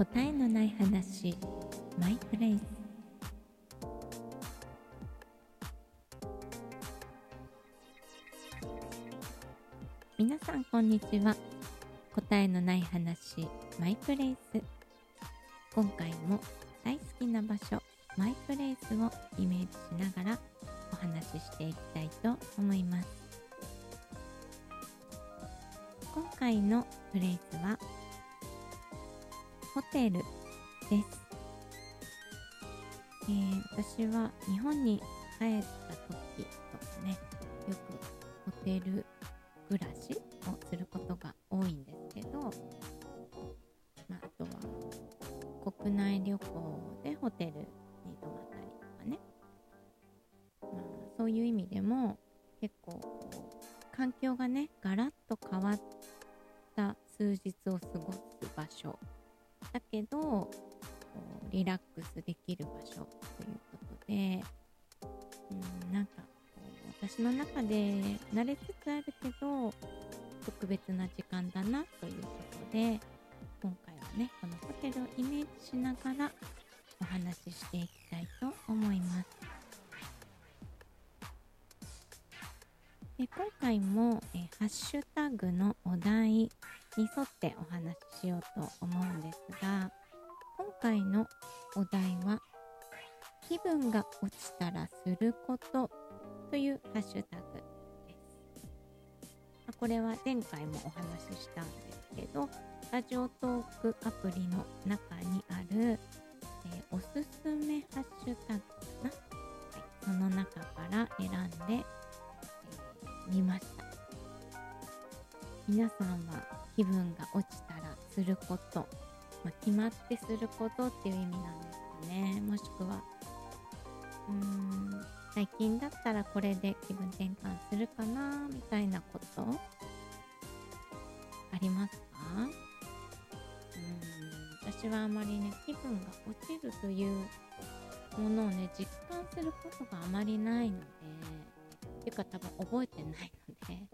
答えのない話。マイプレイス皆さんこんにちは。答えのない話。マイプレイス今回も大好きな場所マイプレイスをイメージしながらお話ししていきたいと思います。今回のプレイスはホテルです、えー、私は日本に帰った時とかねよくホテル暮らしをすることが多いんですけど、まあ、あとは国内旅行でホテルに泊まったりとかね、まあ、そういう意味でも結構環境がねガラッと変わった数日を過ごす場所だけどリラックスできる場所ということで、うん、なんか私の中で慣れつつあるけど特別な時間だなということで今回はねこのホテルをイメージしながらお話ししていきたいと思います。で今回もえハッシュタグのお題に沿ってお話ししようと思うんですが今回のお題は気分が落ちたらすることというハッシュタグです。これは前回もお話ししたんですけど、ラジオトークアプリの中にある、えー、おすすめハッシュタグかな、はい、その中から選んで、えー、見ました。皆さんは気分が落ちたらすること、まあ、決まってすることっていう意味なんですかね。もしくは、うーん最近だったらこれで気分転換するかなみたいなこと。ありますか？うん私はあまりね気分が落ちるというものをね実感することがあまりないのでっていうか多分覚えてないので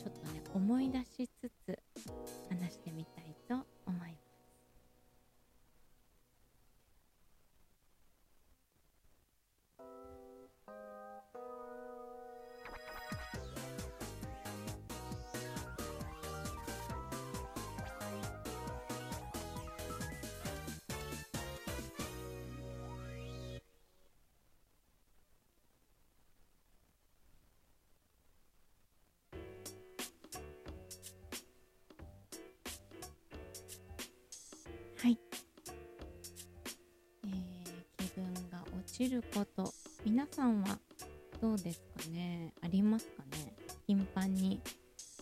ちょっとね思い出しつつが落ちること。皆さんはどうですかね？ありますかね？頻繁に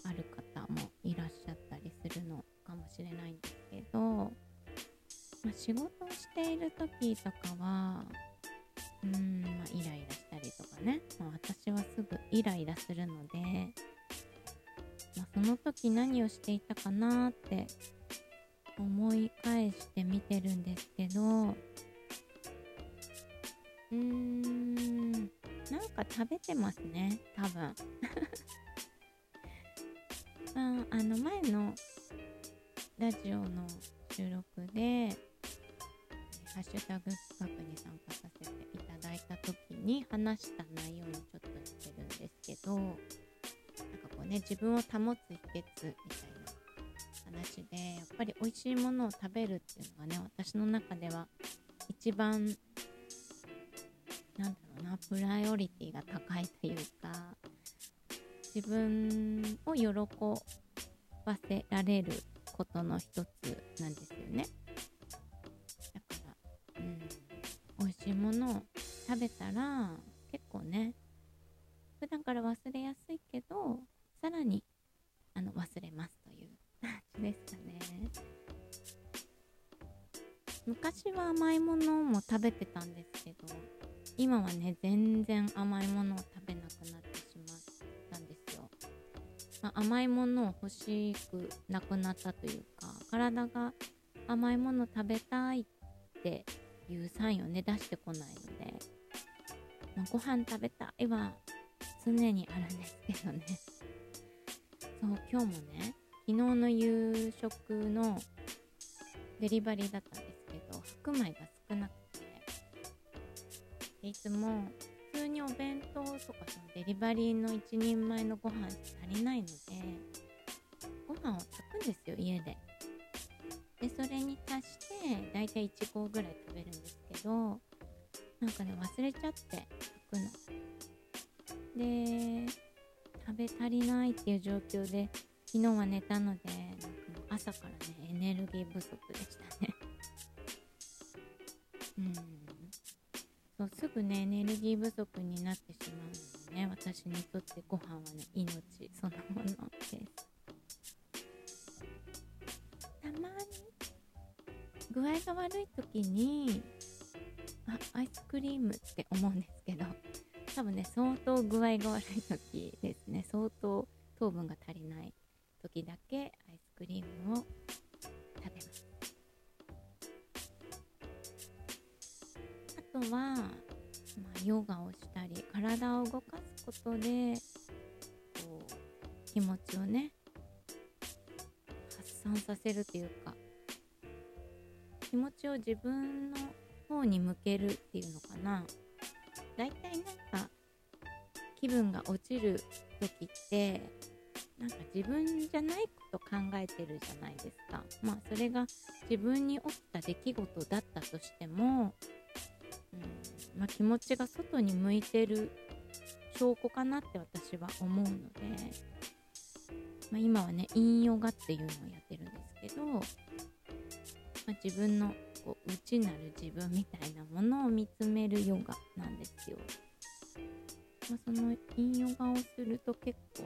ある方もいらっしゃったりするのかもしれないんですけど、まあ、仕事をしている時とかはうーん、まあ、イライラしたりとかね、まあ、私はすぐイライラするので、まあ、その時何をしていたかなって思い返して見てるんですけどうーん。なんか食べてますね多分。ああの前のラジオの収録でハッシュタグ企画に参加させていただいた時に話した内容にちょっと似てるんですけどなんかこうね自分を保つ秘訣みたいな話でやっぱり美味しいものを食べるっていうのがね私の中では一番なんだろうなプライオリティが高いというか自分を喜ばせられることの一つなんですよね。だからうん。美味しいものを食べたら結構ね普段から忘れやすいけどさらにあの忘れますという感じですかね。昔は甘いものも食べてたんですけど今はね全然甘いものを食べなくなってしまったんですよ、まあ、甘いものを欲しくなくなったというか体が甘いもの食べたいっていうサインをね出してこないので、まあ、ご飯食べたいは常にあるんです。けどねそう今日もね昨日の夕食の、デリバリーだったんですけど白米が少なくていつも普通にお弁当とかそのデリバリーの一人前のご飯足りないのでご飯を炊くんですよ家で。でそれに足してだいたい1合ぐらい食べるんですけどなんかね忘れちゃって炊くの。で食べ足りないっていう状況で昨日は寝たのでなんかもう朝からねエネルギー不足でしたね。うん。そうすぐねエネルギー不足になってしまうのでね私にとってご飯はね命そのものです。たまに具合が悪い時にあアイスクリームって思うんですけど多分ね相当具合が悪い時ですね。相当糖分が足りない時だけアイスクリームを食べます。とは、まあ、ヨガをしたり体を動かすことでこう気持ちをね発散させるというか気持ちを自分の方に向けるっていうのかな。だいたいなんか気分が落ちる時ってなんか自分じゃないこと考えてるじゃないですか。まあそれが自分に起きた出来事だったとしても、まあ、気持ちが外に向いてる証拠かなって私は思うので、まあ、今はね陰ヨガっていうのをやってるんですけどまあ、自分のこう内なる自分みたいなものを見つめるヨガなんですよ。まあ、その陰ヨガをすると結構、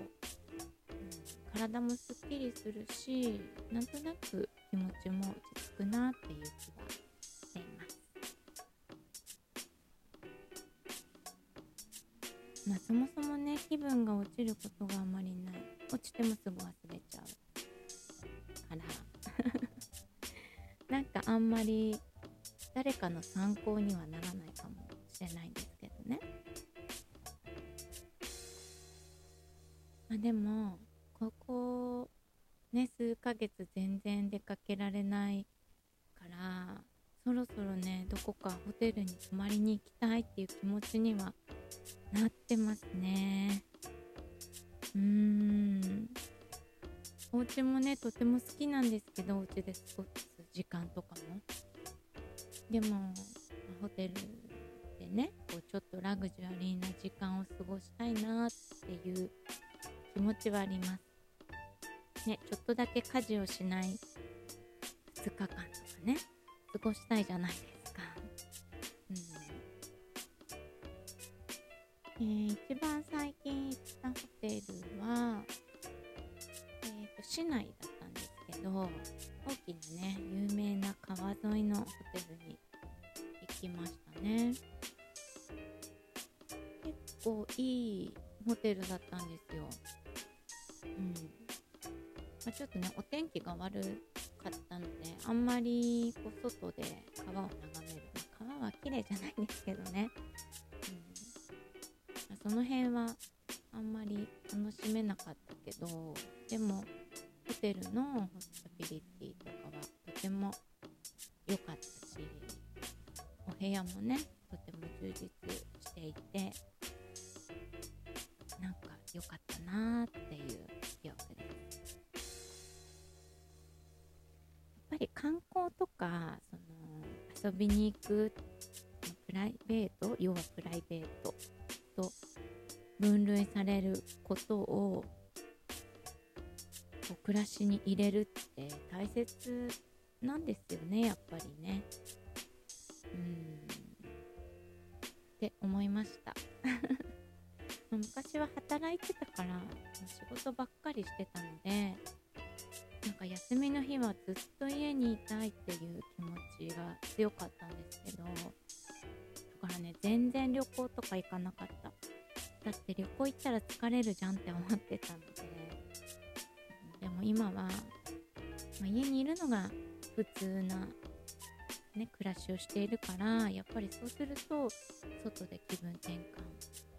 体もすっきりするしなんとなく気持ちも落ち着くなっていう気がまあ、そもそもね気分が落ちることがあまりない。落ちてもすぐ忘れちゃう。から。なんかあんまり誰かの参考にはならないかもしれないんですけどね。まあ、でもここね数ヶ月全然出かけられないからそろそろねどこかホテルに泊まりに行きたいっていう気持ちにはなってますね。うーん。お家もねとても好きなんですけどお家で過ごす時間とかも。でもホテルでねこうちょっとラグジュアリーな時間を過ごしたいなっていう気持ちはあります。ねちょっとだけ家事をしない2日間とかね過ごしたいじゃないですえー、一番最近行ったホテルは、えーと市内だったんですけど大きなね有名な川沿いのホテルに行きましたね。結構いいホテルだったんですよ。うん。まあ、ちょっとねお天気が悪かったのであんまりこう外で川を眺める、まあ、川は綺麗じゃないんですけどね、その辺はあんまり楽しめなかったけどでもホテルのホスタビリティとかはとても良かったしお部屋もねとても充実していてなんか良かったなーっていう記憶です。やっぱり観光とかその遊びに行くプライベート要はプライベート分類されることをこう暮らしに入れるって大切なんですよねやっぱりね。うん。って思いました。昔は働いてたから仕事ばっかりしてたのでなんか休みの日はずっと家にいたいっていう気持ちが強かったんですけどだからね全然旅行とか行かなかった。だって旅行行ったら疲れるじゃんって思ってたので。でも今は、まあ、家にいるのが普通な、ね、暮らしをしているからやっぱりそうすると外で気分転換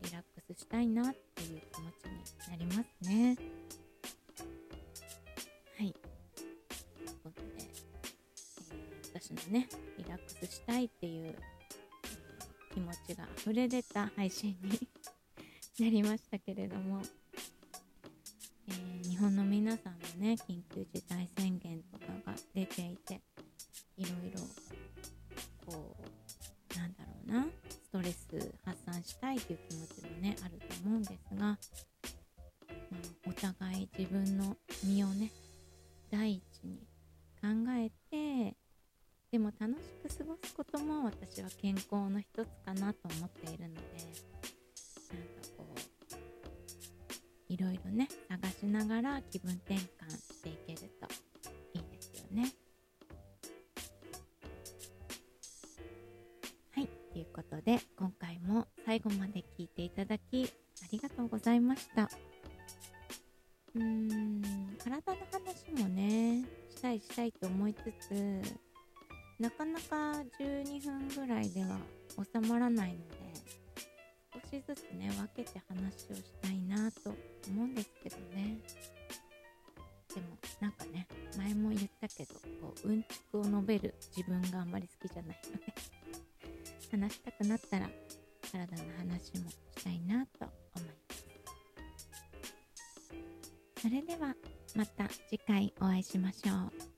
リラックスしたいなっていう気持ちになりますね。はい。ということで、えしのねリラックスしたいっていう気持ちが溢れ出た配信になりましたけれども、えー、日本の皆さんもね緊急事態宣言とかが出ていていろいろこうなんだろうなストレス発散したいという気持ちもねあると思うんですが、まあ、お互い自分の身をね第一に考えてでも楽しく過ごすことも私は健康の一つかなと思っているのでいろいろね探しながら気分転換していけるといいですよね。はいということで今回も最後まで聞いていただきありがとうございました。うーん体の話もねしたいしたいと思いつつなかなか12分ぐらいでは収まらないので少しずつね分けて話をしたいなと思うんですけどね。でもなんかね前も言ったけどこううんちくを述べる自分があんまり好きじゃない。の で話したくなったら体の話もしたいなと思います。それではまた次回お会いしましょう。